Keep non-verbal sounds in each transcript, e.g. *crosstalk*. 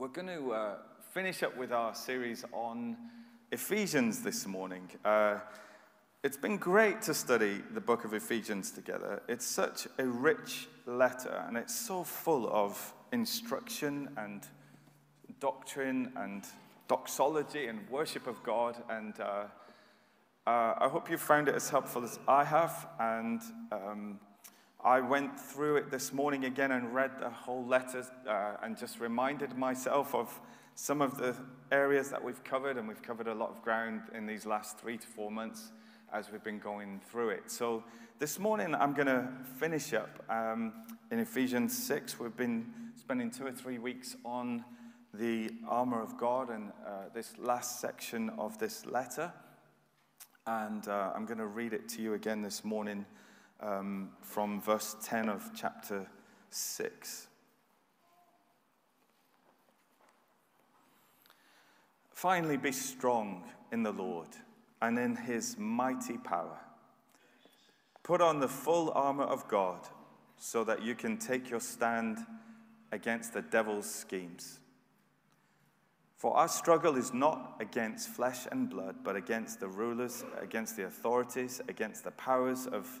We're going to uh, finish up with our series on Ephesians this morning. Uh, it's been great to study the book of Ephesians together. It's such a rich letter, and it's so full of instruction and doctrine and doxology and worship of God. And uh, uh, I hope you found it as helpful as I have. And um, I went through it this morning again and read the whole letter uh, and just reminded myself of some of the areas that we've covered, and we've covered a lot of ground in these last three to four months as we've been going through it. So this morning I'm going to finish up um, in Ephesians 6. We've been spending two or three weeks on the armor of God and uh, this last section of this letter. And uh, I'm going to read it to you again this morning um, from verse 10 of chapter 6. Finally, be strong in the Lord and in his mighty power. Put on the full armor of God so that you can take your stand against the devil's schemes. For our struggle is not against flesh and blood, but against the rulers, against the authorities, against the powers of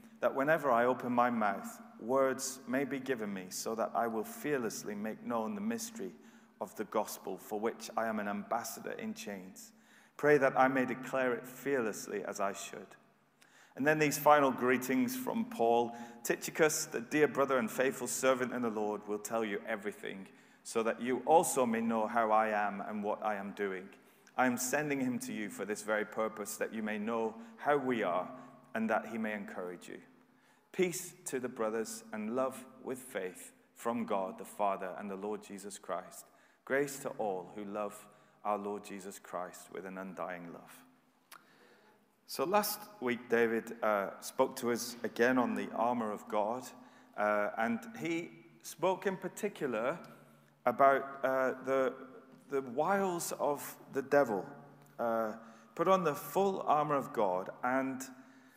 that whenever I open my mouth, words may be given me so that I will fearlessly make known the mystery of the gospel for which I am an ambassador in chains. Pray that I may declare it fearlessly as I should. And then these final greetings from Paul Tychicus, the dear brother and faithful servant in the Lord, will tell you everything so that you also may know how I am and what I am doing. I am sending him to you for this very purpose, that you may know how we are and that he may encourage you. Peace to the brothers and love with faith from God the Father and the Lord Jesus Christ. Grace to all who love our Lord Jesus Christ with an undying love. So last week, David uh, spoke to us again on the armor of God, uh, and he spoke in particular about uh, the, the wiles of the devil. Uh, put on the full armor of God and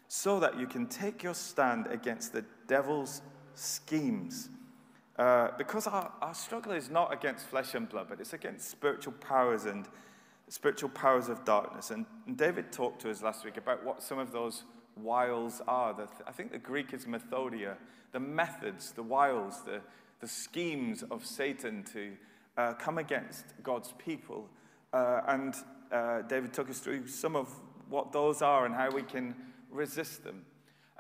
so that you can take your stand against the devil's schemes. Uh, because our, our struggle is not against flesh and blood, but it's against spiritual powers and spiritual powers of darkness. And, and David talked to us last week about what some of those wiles are. The, I think the Greek is methodia, the methods, the wiles, the, the schemes of Satan to uh, come against God's people. Uh, and uh, David took us through some of what those are and how we can resist them.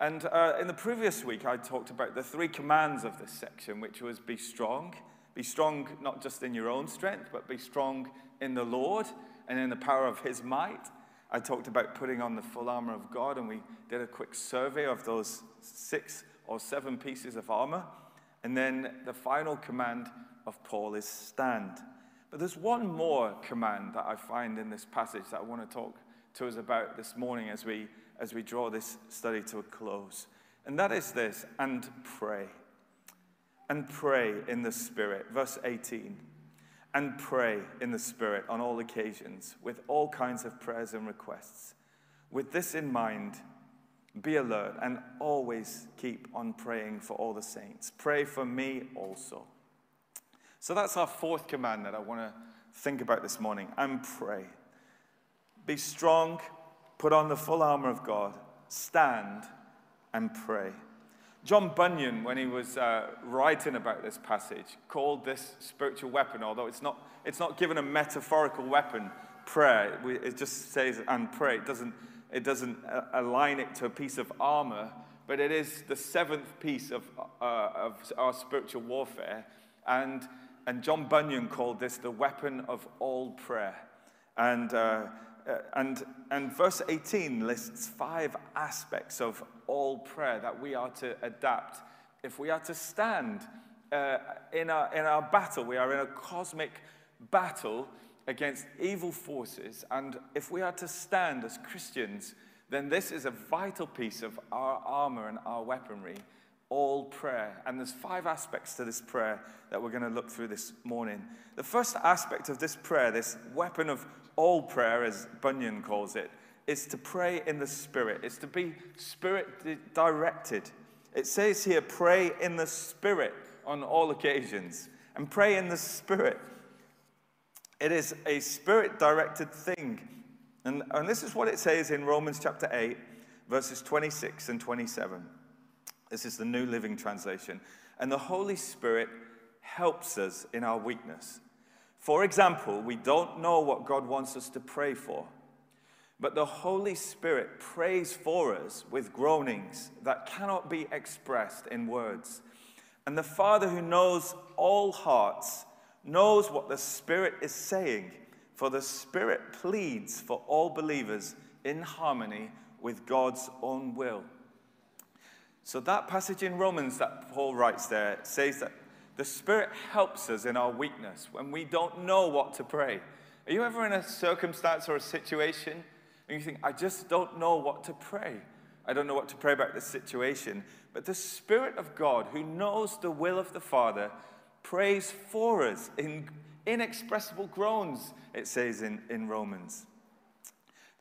And uh, in the previous week, I talked about the three commands of this section, which was be strong. Be strong not just in your own strength, but be strong in the Lord and in the power of his might. I talked about putting on the full armor of God, and we did a quick survey of those six or seven pieces of armor. And then the final command of Paul is stand. But there's one more command that I find in this passage that I want to talk to us about this morning as we as we draw this study to a close. And that is this and pray. And pray in the Spirit. Verse 18. And pray in the Spirit on all occasions with all kinds of prayers and requests. With this in mind, be alert and always keep on praying for all the saints. Pray for me also. So that's our fourth command that I want to think about this morning and pray. Be strong Put on the full armor of God, stand and pray. John Bunyan, when he was uh, writing about this passage, called this spiritual weapon, although it's not, it's not given a metaphorical weapon, prayer. It just says and pray. It doesn't, it doesn't uh, align it to a piece of armor, but it is the seventh piece of, uh, of our spiritual warfare. And, and John Bunyan called this the weapon of all prayer. And, uh, uh and, and verse 18 lists five aspects of all prayer that we are to adapt if we are to stand uh, in, our, in our battle. We are in a cosmic battle against evil forces. And if we are to stand as Christians, then this is a vital piece of our armor and our weaponry, all prayer. And there's five aspects to this prayer that we're going to look through this morning. The first aspect of this prayer, this weapon of all prayer, as Bunyan calls it, is to pray in the Spirit. It's to be Spirit directed. It says here, pray in the Spirit on all occasions. And pray in the Spirit. It is a Spirit directed thing. And, and this is what it says in Romans chapter 8, verses 26 and 27. This is the New Living Translation. And the Holy Spirit helps us in our weakness. For example, we don't know what God wants us to pray for, but the Holy Spirit prays for us with groanings that cannot be expressed in words. And the Father who knows all hearts knows what the Spirit is saying, for the Spirit pleads for all believers in harmony with God's own will. So, that passage in Romans that Paul writes there says that the Spirit helps us in our weakness when we don't know what to pray. Are you ever in a circumstance or a situation and you think, I just don't know what to pray? I don't know what to pray about this situation. But the Spirit of God, who knows the will of the Father, prays for us in inexpressible groans, it says in, in Romans.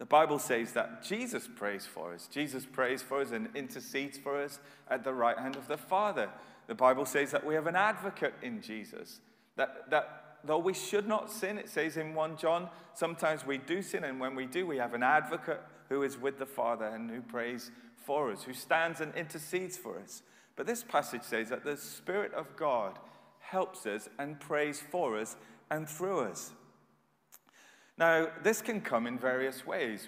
The Bible says that Jesus prays for us. Jesus prays for us and intercedes for us at the right hand of the Father. The Bible says that we have an advocate in Jesus. That, that though we should not sin, it says in 1 John, sometimes we do sin, and when we do, we have an advocate who is with the Father and who prays for us, who stands and intercedes for us. But this passage says that the Spirit of God helps us and prays for us and through us. Now, this can come in various ways.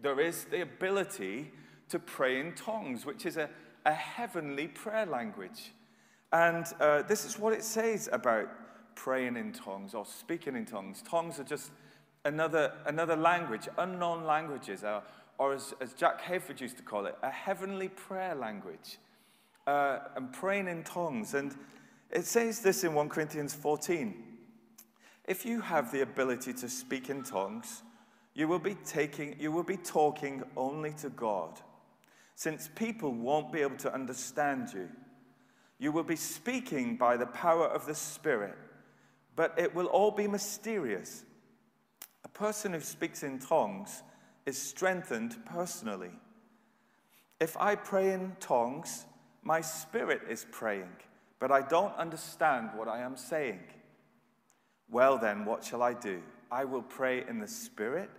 There is the ability to pray in tongues, which is a, a heavenly prayer language. And uh, this is what it says about praying in tongues or speaking in tongues. Tongues are just another, another language, unknown languages, or, or as, as Jack Hayford used to call it, a heavenly prayer language. Uh, and praying in tongues. And it says this in 1 Corinthians 14 If you have the ability to speak in tongues, you will be, taking, you will be talking only to God, since people won't be able to understand you. You will be speaking by the power of the Spirit, but it will all be mysterious. A person who speaks in tongues is strengthened personally. If I pray in tongues, my spirit is praying but I don't understand what I am saying. Well, then, what shall I do? I will pray in the Spirit,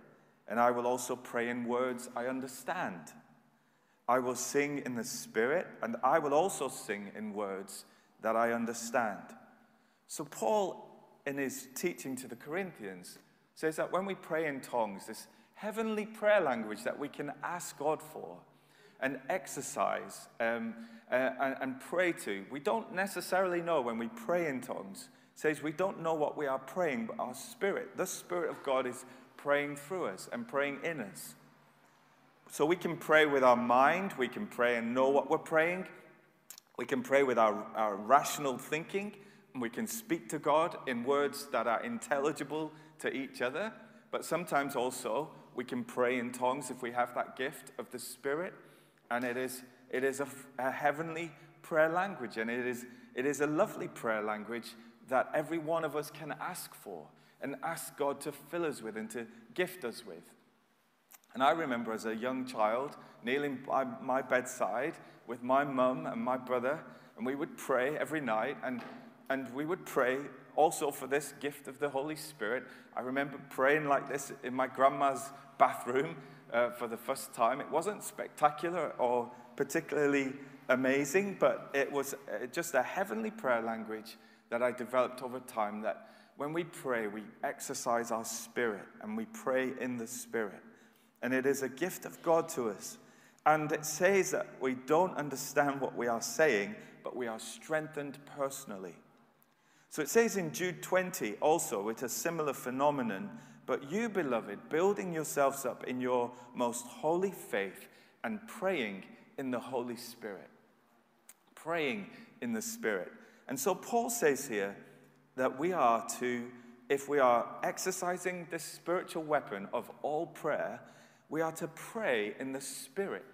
and I will also pray in words I understand. I will sing in the Spirit, and I will also sing in words that I understand. So, Paul, in his teaching to the Corinthians, says that when we pray in tongues, this heavenly prayer language that we can ask God for and exercise um, uh, and, and pray to. We don't necessarily know when we pray in tongues. Says we don't know what we are praying, but our spirit, the Spirit of God, is praying through us and praying in us. So we can pray with our mind, we can pray and know what we're praying, we can pray with our, our rational thinking, and we can speak to God in words that are intelligible to each other. But sometimes also we can pray in tongues if we have that gift of the Spirit, and it is it is a, a heavenly prayer language, and it is, it is a lovely prayer language that every one of us can ask for and ask God to fill us with and to gift us with. And I remember as a young child kneeling by my bedside with my mum and my brother, and we would pray every night, and, and we would pray also for this gift of the Holy Spirit. I remember praying like this in my grandma's bathroom uh, for the first time. It wasn't spectacular or particularly amazing, but it was uh, just a heavenly prayer language that I developed over time that when we pray, we exercise our spirit and we pray in the spirit. And it is a gift of God to us. And it says that we don't understand what we are saying, but we are strengthened personally. So it says in Jude 20 also, it's a similar phenomenon. But you, beloved, building yourselves up in your most holy faith and praying in the Holy Spirit. Praying in the Spirit. And so Paul says here, that we are to, if we are exercising this spiritual weapon of all prayer, we are to pray in the Spirit.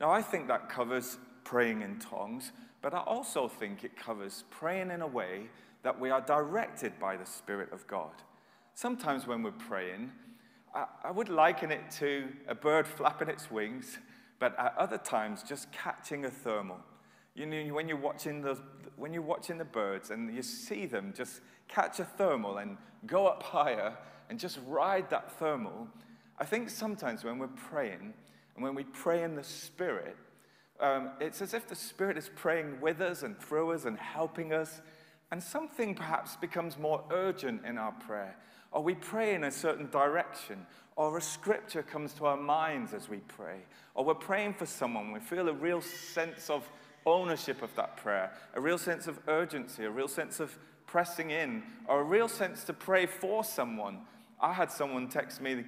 Now, I think that covers praying in tongues, but I also think it covers praying in a way that we are directed by the Spirit of God. Sometimes when we're praying, I, I would liken it to a bird flapping its wings, but at other times, just catching a thermal. You know, when you're watching the, when you're watching the birds and you see them just catch a thermal and go up higher and just ride that thermal, I think sometimes when we're praying and when we pray in the Spirit, um, it's as if the Spirit is praying with us and through us and helping us. And something perhaps becomes more urgent in our prayer. Or we pray in a certain direction. Or a scripture comes to our minds as we pray. Or we're praying for someone. We feel a real sense of ownership of that prayer, a real sense of urgency, a real sense of pressing in, or a real sense to pray for someone. I had someone text me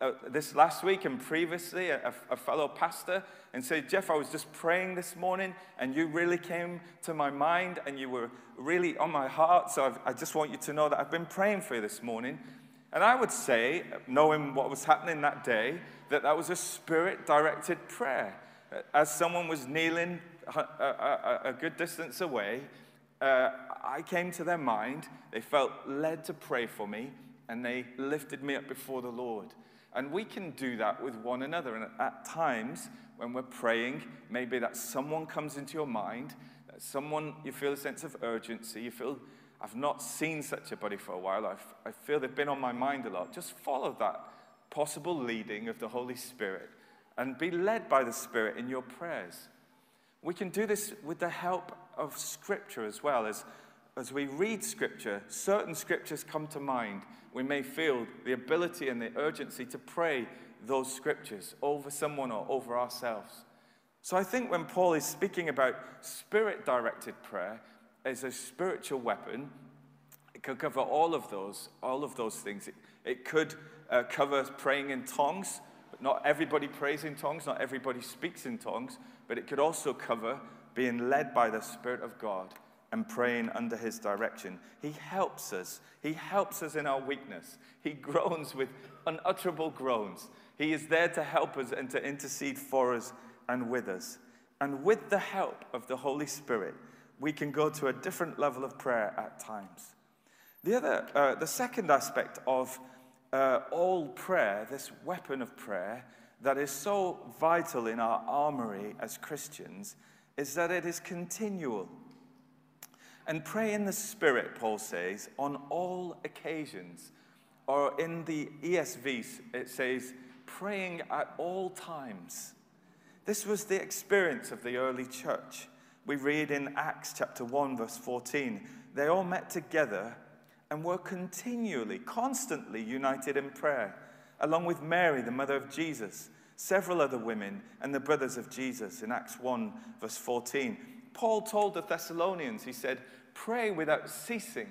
uh, this last week and previously, a, a, fellow pastor, and said, Geoff, I was just praying this morning and you really came to my mind and you were really on my heart. So I've, i just want you to know that I've been praying for you this morning. And I would say, knowing what was happening that day, that that was a spirit directed prayer. As someone was kneeling a, a, good distance away, uh, I came to their mind. They felt led to pray for me, and they lifted me up before the Lord. And we can do that with one another. And at times, when we're praying, maybe that someone comes into your mind, that someone, you feel a sense of urgency, you feel, I've not seen such a body for a while, I feel they've been on my mind a lot. Just follow that possible leading of the Holy Spirit and be led by the Spirit in your prayers. We can do this with the help of Scripture as well. As, as we read Scripture, certain Scriptures come to mind. We may feel the ability and the urgency to pray those Scriptures over someone or over ourselves. So I think when Paul is speaking about spirit directed prayer as a spiritual weapon, it could cover all of those, all of those things. It, it could uh, cover praying in tongues, but not everybody prays in tongues, not everybody speaks in tongues but it could also cover being led by the Spirit of God and praying under His direction. He helps us. He helps us in our weakness. He *laughs* groans with unutterable groans. He is there to help us and to intercede for us and with us. And with the help of the Holy Spirit, we can go to a different level of prayer at times. The other, uh, the second aspect of uh, all prayer, this weapon of prayer, that is so vital in our armory as Christians is that it is continual. And pray in the Spirit, Paul says, on all occasions. Or in the ESV, it says, praying at all times. This was the experience of the early church. We read in Acts chapter 1, verse 14, they all met together and were continually, constantly united in prayer along with Mary, the mother of Jesus, several other women, and the brothers of Jesus in Acts 1, verse 14. Paul told the Thessalonians, he said, pray without ceasing.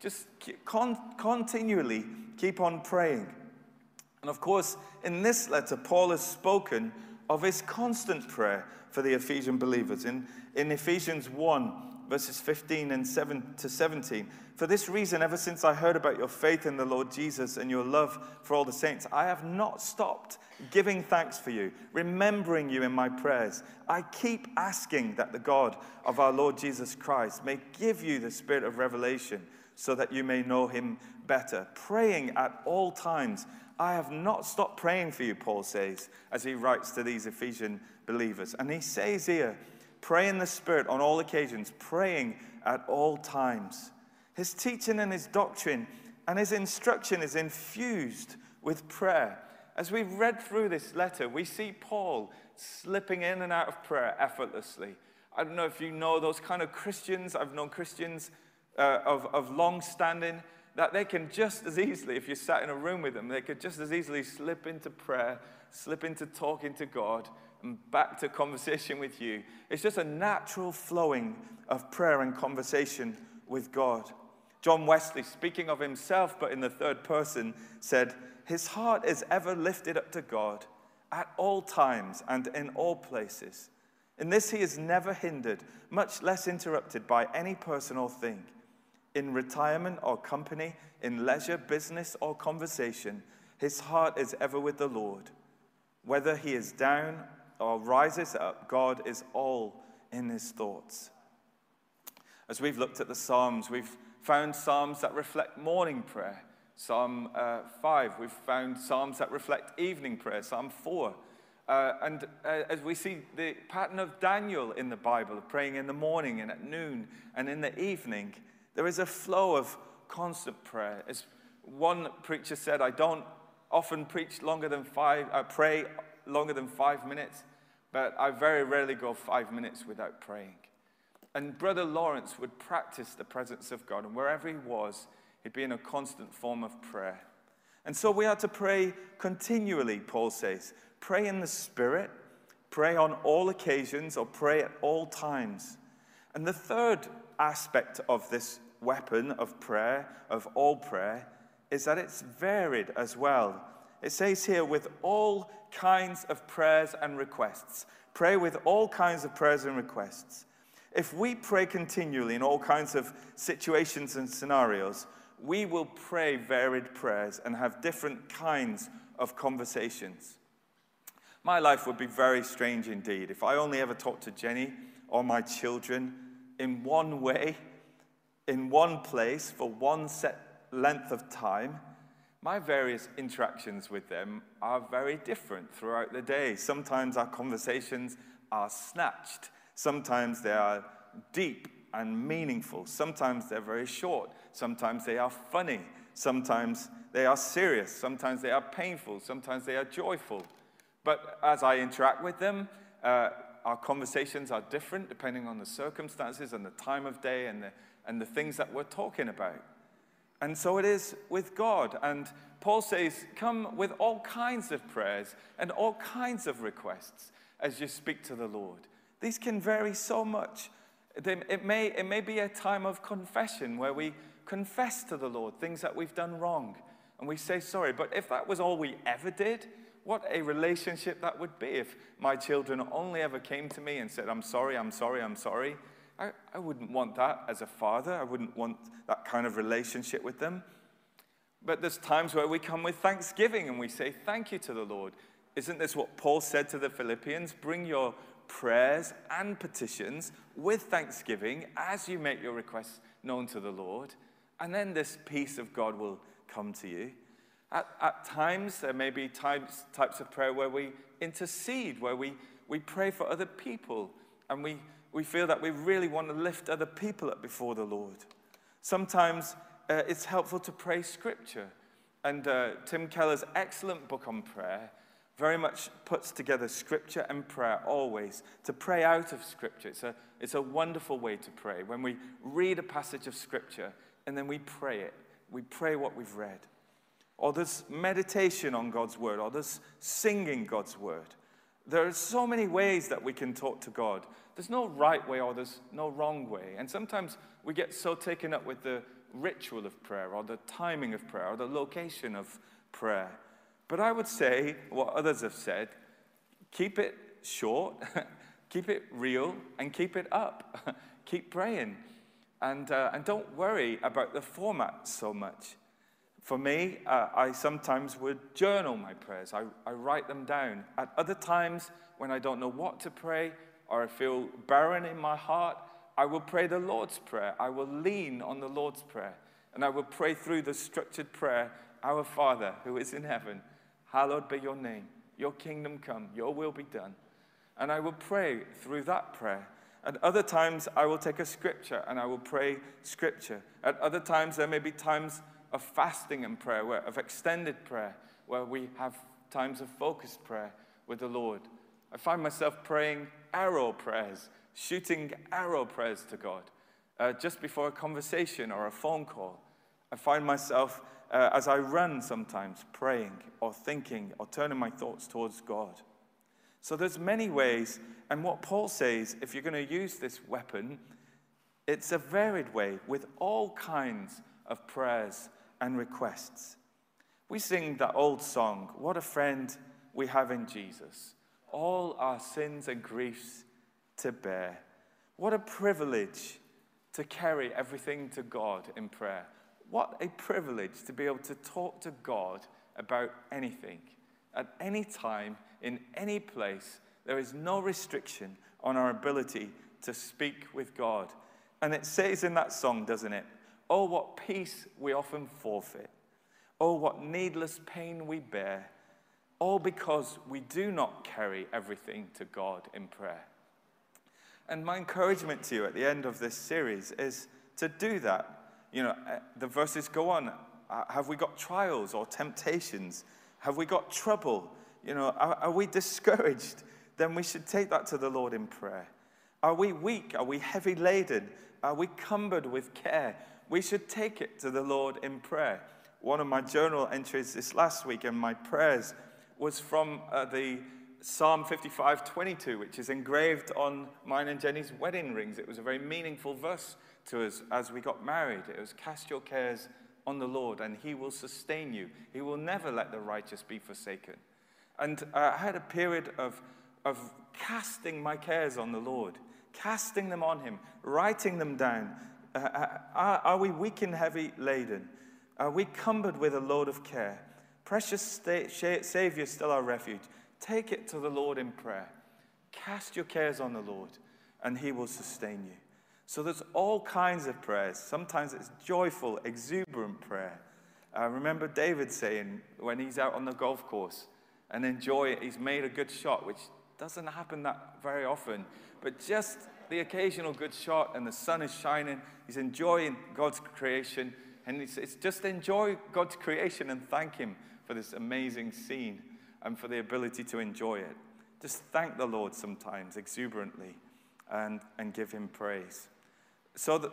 Just con- continually keep on praying. And of course, in this letter, Paul has spoken of his constant prayer for the Ephesian believers. In, in Ephesians 1, verses 15 and 7 to 17. For this reason, ever since I heard about your faith in the Lord Jesus and your love for all the saints, I have not stopped giving thanks for you, remembering you in my prayers. I keep asking that the God of our Lord Jesus Christ may give you the spirit of revelation so that you may know him better, praying at all times. I have not stopped praying for you, Paul says, as he writes to these Ephesian believers. And he says here, Pray in the Spirit on all occasions, praying at all times. His teaching and his doctrine and his instruction is infused with prayer. As we've read through this letter, we see Paul slipping in and out of prayer effortlessly. I don't know if you know those kind of Christians. I've known Christians uh, of, of long standing that they can just as easily, if you sat in a room with them, they could just as easily slip into prayer, slip into talking to God, and back to conversation with you. It's just a natural flowing of prayer and conversation with God. John Wesley, speaking of himself but in the third person, said, His heart is ever lifted up to God at all times and in all places. In this, he is never hindered, much less interrupted by any person or thing. In retirement or company, in leisure, business, or conversation, his heart is ever with the Lord. Whether he is down or rises up, God is all in his thoughts. As we've looked at the Psalms, we've found Psalms that reflect morning prayer. Psalm uh, 5, we've found Psalms that reflect evening prayer. Psalm 4. Uh, and uh, as we see the pattern of Daniel in the Bible, praying in the morning and at noon and in the evening, there is a flow of constant prayer. As one preacher said, I don't often preach longer than five, I uh, pray longer than five minutes, but I very rarely go five minutes without praying. And Brother Lawrence would practice the presence of God, and wherever he was, he'd be in a constant form of prayer. And so we are to pray continually, Paul says. Pray in the Spirit, pray on all occasions, or pray at all times. And the third aspect of this weapon of prayer, of all prayer, is that it's varied as well. It says here, with all kinds of prayers and requests. Pray with all kinds of prayers and requests. If we pray continually in all kinds of situations and scenarios, we will pray varied prayers and have different kinds of conversations. My life would be very strange indeed if I only ever talked to Jenny or my children in one way, in one place, for one set length of time. My various interactions with them are very different throughout the day. Sometimes our conversations are snatched Sometimes they are deep and meaningful. Sometimes they're very short. Sometimes they are funny. Sometimes they are serious. Sometimes they are painful. Sometimes they are joyful. But as I interact with them, uh, our conversations are different depending on the circumstances and the time of day and the, and the things that we're talking about. And so it is with God. And Paul says, Come with all kinds of prayers and all kinds of requests as you speak to the Lord. These can vary so much. It may, it may be a time of confession where we confess to the Lord things that we've done wrong and we say sorry. But if that was all we ever did, what a relationship that would be if my children only ever came to me and said, I'm sorry, I'm sorry, I'm sorry. I, I wouldn't want that as a father. I wouldn't want that kind of relationship with them. But there's times where we come with thanksgiving and we say, Thank you to the Lord. Isn't this what Paul said to the Philippians? Bring your prayers and petitions with thanksgiving as you make your requests known to the Lord. And then this peace of God will come to you. At, at times, there may be types, types of prayer where we intercede, where we, we pray for other people, and we, we feel that we really want to lift other people up before the Lord. Sometimes uh, it's helpful to pray scripture. And uh, Tim Keller's excellent book on prayer very much puts together scripture and prayer always to pray out of scripture. It's a, it's a wonderful way to pray. When we read a passage of scripture and then we pray it, we pray what we've read. Or there's meditation on God's word, or there's singing God's word. There are so many ways that we can talk to God. There's no right way or there's no wrong way. And sometimes we get so taken up with the ritual of prayer, or the timing of prayer, or the location of prayer but I would say what others have said keep it short, *laughs* keep it real, and keep it up. *laughs* keep praying. And, uh, and don't worry about the format so much. For me, uh, I sometimes would journal my prayers, I, I write them down. At other times, when I don't know what to pray or I feel barren in my heart, I will pray the Lord's Prayer. I will lean on the Lord's Prayer. And I will pray through the structured prayer Our Father who is in heaven Hallowed be your name. Your kingdom come. Your will be done. And I will pray through that prayer. At other times, I will take a scripture and I will pray scripture. At other times, there may be times of fasting and prayer, where, of extended prayer, where we have times of focused prayer with the Lord. I find myself praying arrow prayers, shooting arrow prayers to God uh, just before a conversation or a phone call. I find myself, uh, as I run sometimes, praying or thinking or turning my thoughts towards God. So there's many ways, and what Paul says, if you're going to use this weapon, it's a varied way with all kinds of prayers and requests. We sing that old song, What a Friend We Have in Jesus, all our sins and griefs to bear. What a privilege to carry everything to God in prayer. What a privilege to be able to talk to God about anything at any time in any place. There is no restriction on our ability to speak with God. And it says in that song, doesn't it? Oh, what peace we often forfeit. Oh, what needless pain we bear. All because we do not carry everything to God in prayer. And my encouragement to you at the end of this series is to do that. You know, uh, the verses go on. Uh, have we got trials or temptations? Have we got trouble? You know, are, are we *laughs* discouraged? Then we should take that to the Lord in prayer. Are we weak? Are we heavy laden? Are we cumbered with care? We should take it to the Lord in prayer. One of my journal entries this last week in my prayers was from uh, the Psalm 55 22, which is engraved on mine and Jenny's wedding rings. It was a very meaningful verse to us as we got married. It was, Cast your cares on the Lord, and he will sustain you. He will never let the righteous be forsaken. And uh, I had a period of, of casting my cares on the Lord, casting them on Him, writing them down. Uh, uh are, are, we weak and heavy laden? Are we cumbered with a load of care? Precious Savior, still our refuge. Take it to the Lord in prayer. Cast your cares on the Lord, and He will sustain you. So there's all kinds of prayers. Sometimes it's joyful, exuberant prayer. I remember David saying when he's out on the golf course, and enjoy it. He's made a good shot, which doesn't happen that very often. But just the occasional good shot, and the sun is shining. He's enjoying God's creation. And it's, it's just enjoy God's creation and thank Him for this amazing scene and for the ability to enjoy it. Just thank the Lord sometimes exuberantly and, and give Him praise. So, the,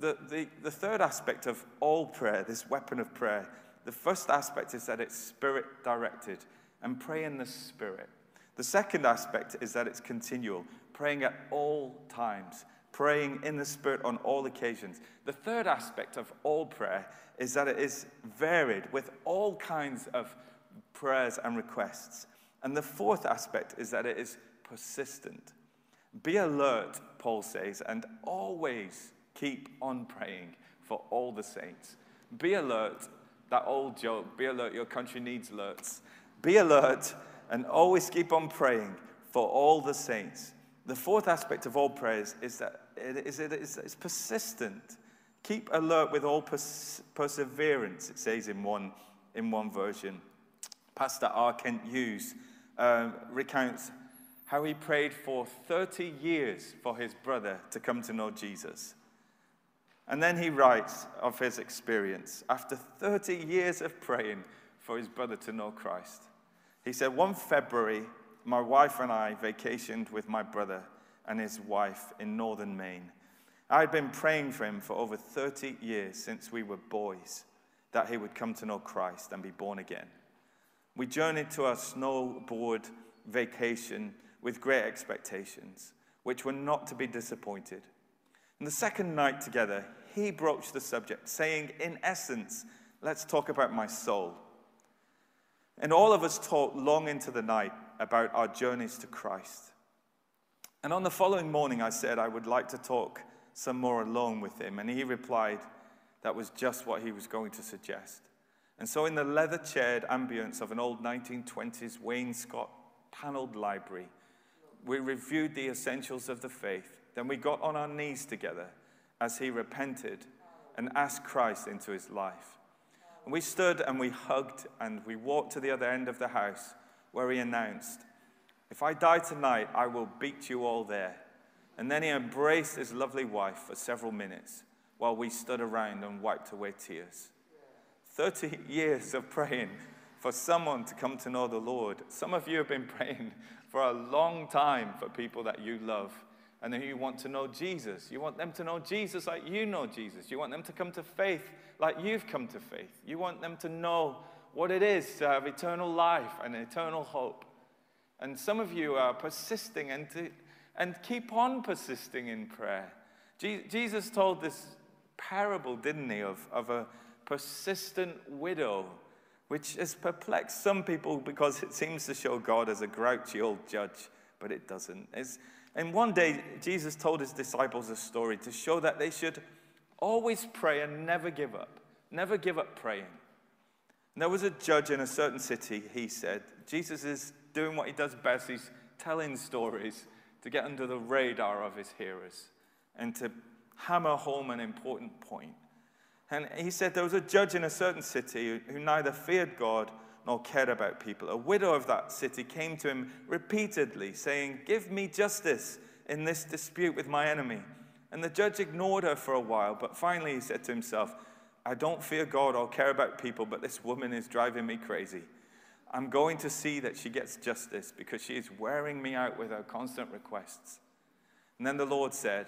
the, the, the third aspect of all prayer, this weapon of prayer, the first aspect is that it's spirit directed and pray in the Spirit. The second aspect is that it's continual, praying at all times, praying in the Spirit on all occasions. The third aspect of all prayer is that it is varied with all kinds of prayers and requests. And the fourth aspect is that it is persistent. Be alert, Paul says, and always keep on praying for all the saints. Be alert, that old joke, be alert, your country needs alerts. Be alert and always keep on praying for all the saints. The fourth aspect of all prayers is that it is, it is it's persistent. Keep alert with all pers- perseverance, it says in one, in one version. Pastor R. Kent Hughes um, recounts how he prayed for 30 years for his brother to come to know Jesus. And then he writes of his experience after 30 years of praying for his brother to know Christ. He said, One February, my wife and I vacationed with my brother and his wife in northern Maine. I had been praying for him for over 30 years since we were boys that he would come to know Christ and be born again. We journeyed to our snowboard vacation with great expectations, which were not to be disappointed. And the second night together, he broached the subject, saying, in essence, let's talk about my soul. And all of us talked long into the night about our journeys to Christ. And on the following morning, I said I would like to talk some more alone with him. And he replied that was just what he was going to suggest. And so, in the leather chaired ambience of an old 1920s wainscot paneled library, we reviewed the essentials of the faith. Then we got on our knees together as he repented and asked Christ into his life. And we stood and we hugged and we walked to the other end of the house where he announced, If I die tonight, I will beat you all there. And then he embraced his lovely wife for several minutes while we stood around and wiped away tears. 30 *laughs* years of praying for someone to come to know the Lord. Some of you have been *laughs* praying for a long time for people that you love and then you want to know Jesus. You want them to know Jesus like you know Jesus. You want them to come to faith like you've come to faith. You want them to know what it is to have eternal life and eternal hope. And some of you are persisting and, to, and keep on persisting in prayer. Je- Jesus told this parable, didn't he, of, of a persistent widow, which has perplexed some people because it seems to show God as a grouchy old judge, but it doesn't. It's, and one day, Jesus told his disciples a story to show that they should always pray and never give up. Never give up praying. And there was a judge in a certain city, he said. Jesus is doing what he does best. He's telling stories to get under the radar of his hearers and to hammer home an important point. And he said there was a judge in a certain city who neither feared God nor cared about people. A widow of that city came to him repeatedly, saying, Give me justice in this dispute with my enemy. And the judge ignored her for a while, but finally he said to himself, I don't fear God or care about people, but this woman is driving me crazy. I'm going to see that she gets justice because she is wearing me out with her constant requests. And then the Lord said,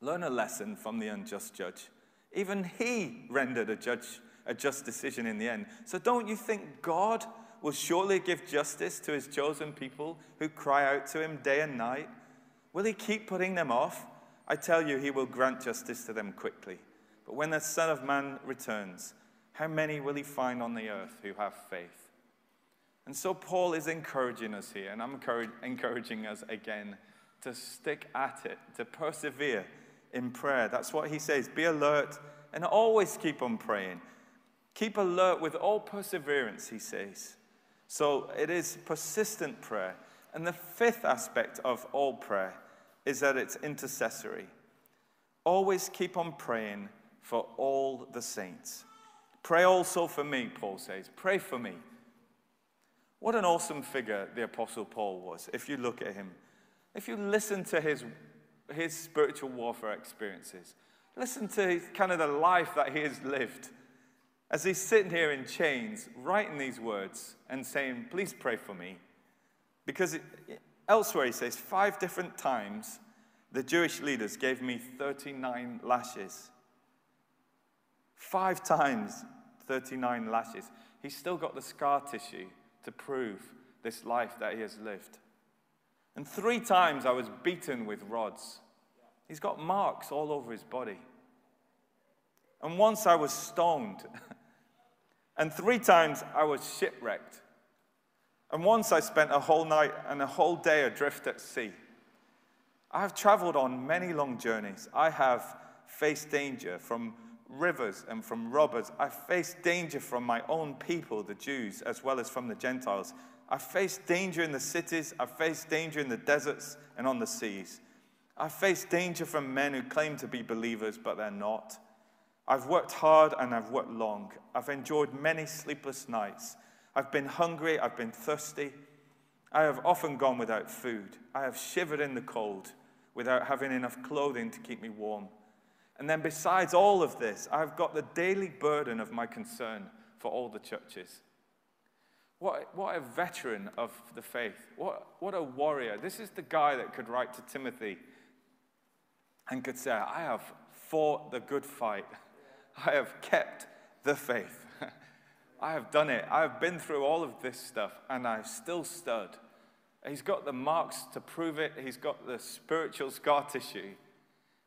Learn a lesson from the unjust judge. Even he rendered a judge a just decision in the end. So don't you think God will surely give justice to his chosen people who cry out to him day and night? Will he keep putting them off? I tell you, he will grant justice to them quickly. But when the Son of Man returns, how many will he find on the earth who have faith? And so Paul is encouraging us here, and I'm encouraging us again to stick at it, to persevere in prayer. That's what he says. Be alert and always keep on praying. Keep alert with all perseverance, he says. So it is persistent prayer. And the fifth aspect of all prayer is that it's intercessory. Always keep on praying for all the saints. Pray also for me, Paul says. Pray for me. What an awesome figure the Apostle Paul was, if you look at him. If you listen to his, his spiritual warfare experiences, listen to his, kind of the life that he has lived as he's sitting here in chains, writing these words and saying, Please pray for me. Because it, elsewhere he says, Five different times the Jewish leaders gave me 39 lashes. Five times 39 lashes. He's still got the scar tissue to prove this life that he has lived. And three times I was beaten with rods. He's got marks all over his body. And once I was stoned. *laughs* And three times I was shipwrecked. And once I spent a whole night and a whole day adrift at sea. I have traveled on many long journeys. I have faced danger from rivers and from robbers. I faced danger from my own people, the Jews, as well as from the Gentiles. I faced danger in the cities. I faced danger in the deserts and on the seas. I faced danger from men who claim to be believers, but they're not. I've worked hard and I've worked long. I've enjoyed many sleepless nights. I've been hungry, I've been thirsty. I have often gone without food. I have shivered in the cold without having enough clothing to keep me warm. And then, besides all of this, I've got the daily burden of my concern for all the churches. What, what a veteran of the faith. What, what a warrior. This is the guy that could write to Timothy and could say, I have fought the good fight. I have kept the faith. *laughs* I have done it. I have been through all of this stuff and I've still stood. He's got the marks to prove it, he's got the spiritual scar tissue.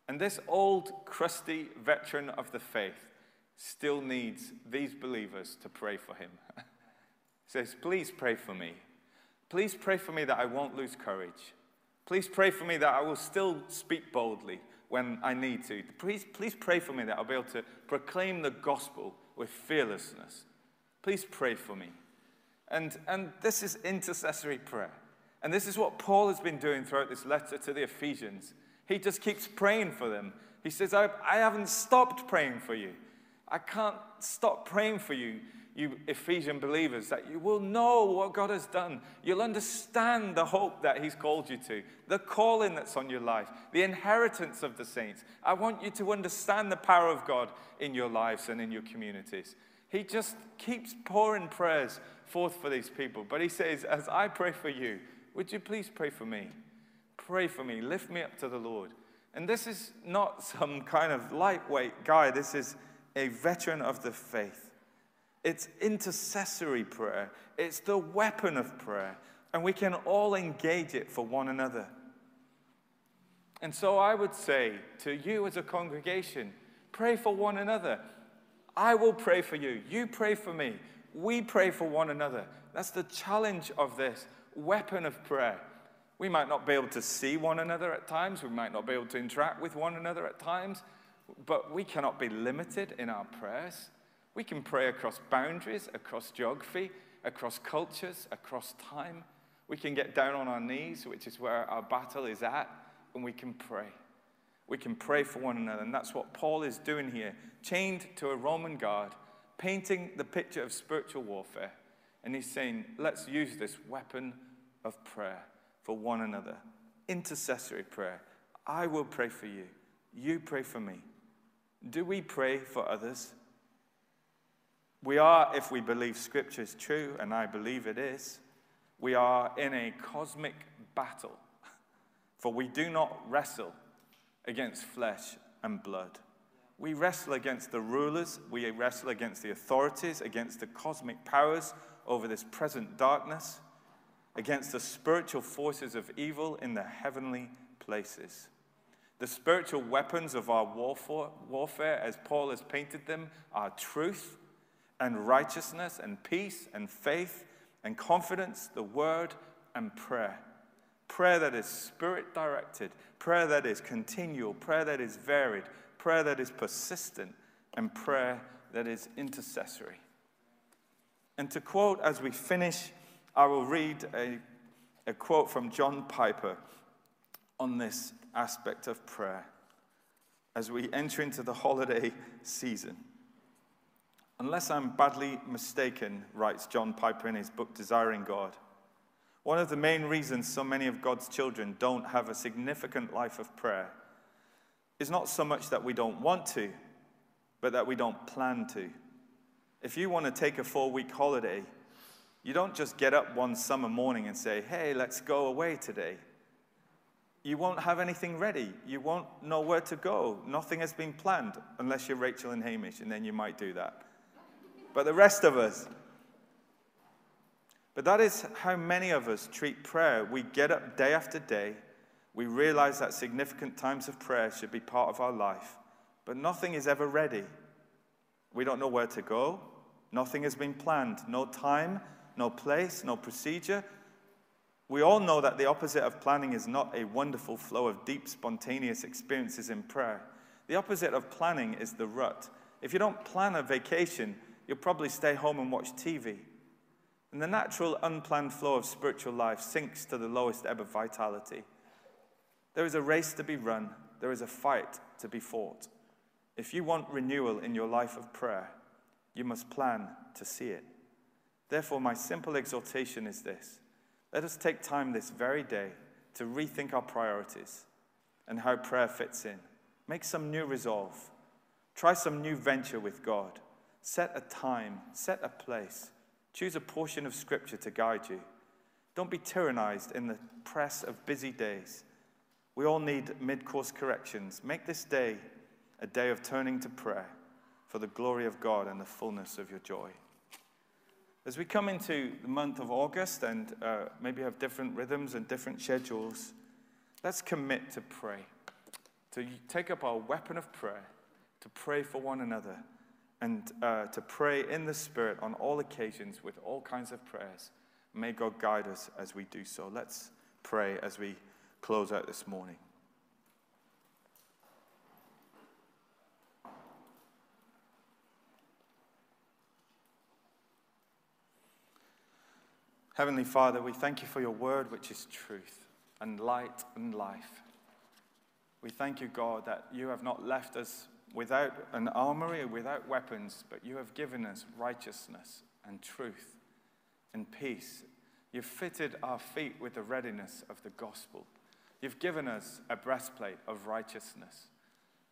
And this old, crusty veteran of the faith still needs these believers to pray for him. he *laughs* says, Please pray for me. Please pray for me that I won't lose courage. Please pray for me that I will still speak boldly when I need to. Please, please pray for me that I'll be able to proclaim the gospel with fearlessness. Please pray for me. And, and this is intercessory prayer. And this is what Paul has been doing throughout this letter to the Ephesians. He just keeps praying for them. He says, I, I haven't stopped praying for you. I can't stop praying for you you Ephesian believers, that you will know what God has done. You'll understand the hope that He's called you to, the calling that's on your life, the inheritance of the saints. I want you to understand the power of God in your lives and in your communities. He just keeps pouring prayers forth for these people. But He says, As I pray for you, would you please pray for me? Pray for me. Lift me up to the Lord. And this is not *laughs* some kind of lightweight guy. This is a veteran of the faith. It's intercessory prayer, it's the weapon of prayer. And we can all engage it for one another. And so I would say to you as a congregation, pray for one another. I will pray for you. You pray for me. We pray for one another. That's the challenge of this weapon of prayer. We might not be able to see one another at times, we might not be able to interact with one another at times, but we cannot be limited in our prayers. We can pray across boundaries, across geography, across cultures, across time. We can get down on our knees, which is where our battle is at, and we can pray. We can pray for one another, and that's what Paul is doing here, chained to a Roman guard, painting the picture of spiritual warfare. And he's saying, let's use this weapon of prayer for one another. Intercessory prayer. I will pray for you. You pray for me. Do we pray for others? We are, if we believe Scripture is true, and I believe it is, we are in a cosmic battle. For we do not wrestle against flesh and blood. We wrestle against the rulers, we wrestle against the authorities, against the cosmic powers over this present darkness against the spiritual forces of evil in the heavenly places. The spiritual weapons of our warfare, as Paul has painted them, are truth and righteousness and peace and faith and confidence, the word and prayer. Prayer that is spirit directed, prayer that is continual, prayer that is varied, prayer that is persistent, and prayer that is intercessory. And to quote as we finish I will read a, a quote from John Piper on this aspect of prayer as we enter into the holiday season. Unless I'm badly mistaken, writes John Piper in his book Desiring God, one of the main reasons so many of God's children don't have a significant life of prayer is not so much that we don't want to, but that we don't plan to. If you want to take a four week holiday, you don't just get up one summer morning and say, hey, let's go away today. You won't have anything ready. You won't know where to go. Nothing has been planned, unless you're Rachel and Hamish, and then you might do that. But the rest of us, but that is how many of us treat prayer. We get up day after day. We realize that significant times of prayer should be part of our life, but nothing is ever ready. We don't know where to go. Nothing has been planned. No time, no place, no procedure. We all know that the opposite of planning is not a wonderful flow of deep, spontaneous experiences in prayer. The opposite of planning is the rut. If you don't plan a vacation, you'll probably stay home and watch TV. And the natural, unplanned flow of spiritual life sinks to the lowest ebb of vitality. There is a race to be run, there is a fight to be fought. If you want renewal in your life of prayer, you must plan to see it. Therefore, my simple exhortation is this let us take time this very day to rethink our priorities and how prayer fits in. Make some new resolve. Try some new venture with God. Set a time, set a place. Choose a portion of Scripture to guide you. Don't be tyrannized in the press of busy days. We all need mid course corrections. Make this day a day of turning to prayer for the glory of God and the fullness of your joy. As we come into the month of August and uh, maybe have different rhythms and different schedules, let's commit to pray, to take up our weapon of prayer, to pray for one another, and uh, to pray in the Spirit on all occasions with all kinds of prayers. May God guide us as we do so. Let's pray as we close out this morning. Heavenly Father, we thank you for your word, which is truth and light and life. We thank you, God, that you have not left us without an armory or without weapons, but you have given us righteousness and truth and peace. You've fitted our feet with the readiness of the gospel. You've given us a breastplate of righteousness,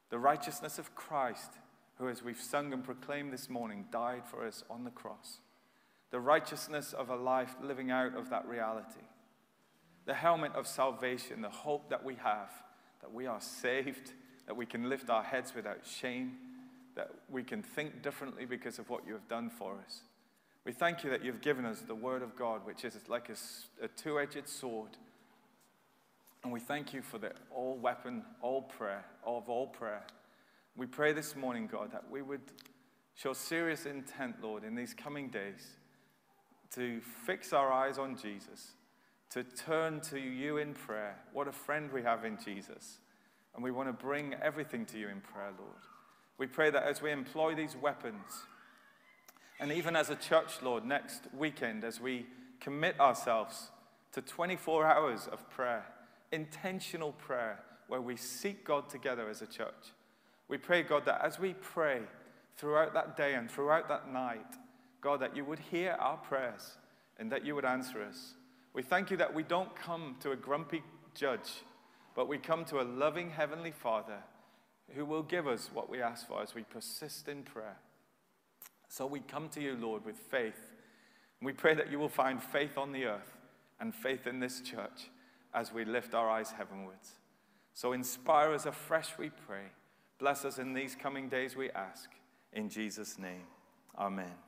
the righteousness of Christ, who, as we've sung and proclaimed this morning, died for us on the cross the righteousness of a life living out of that reality. the helmet of salvation, the hope that we have, that we are saved, that we can lift our heads without shame, that we can think differently because of what you have done for us. We thank you that you've given us the Word of God, which is like a, a two edged sword. And we thank you for the all weapon, all prayer, of all prayer. We pray this morning, God, that we would show serious intent, Lord, in these coming days to fix our eyes on Jesus, to turn to you in prayer. What a friend we have in Jesus. And we want to bring everything to you in prayer, Lord. We pray that as we employ these weapons, and even as a church, Lord, next weekend, as we commit ourselves to 24 hours of prayer, intentional prayer, where we seek God together as a church, we pray, God, that as we pray throughout that day and throughout that night, God, that you would hear our prayers and that you would answer us. We thank you that we don't come to a grumpy judge, but we come to a loving Heavenly Father who will give us what we ask for as we persist in prayer. So we come to you, Lord, with faith. And we pray that you will find faith on the earth and faith in this church as we lift our eyes heavenwards. So inspire us afresh, we pray. Bless us in these coming days, we ask. In Jesus' name, amen.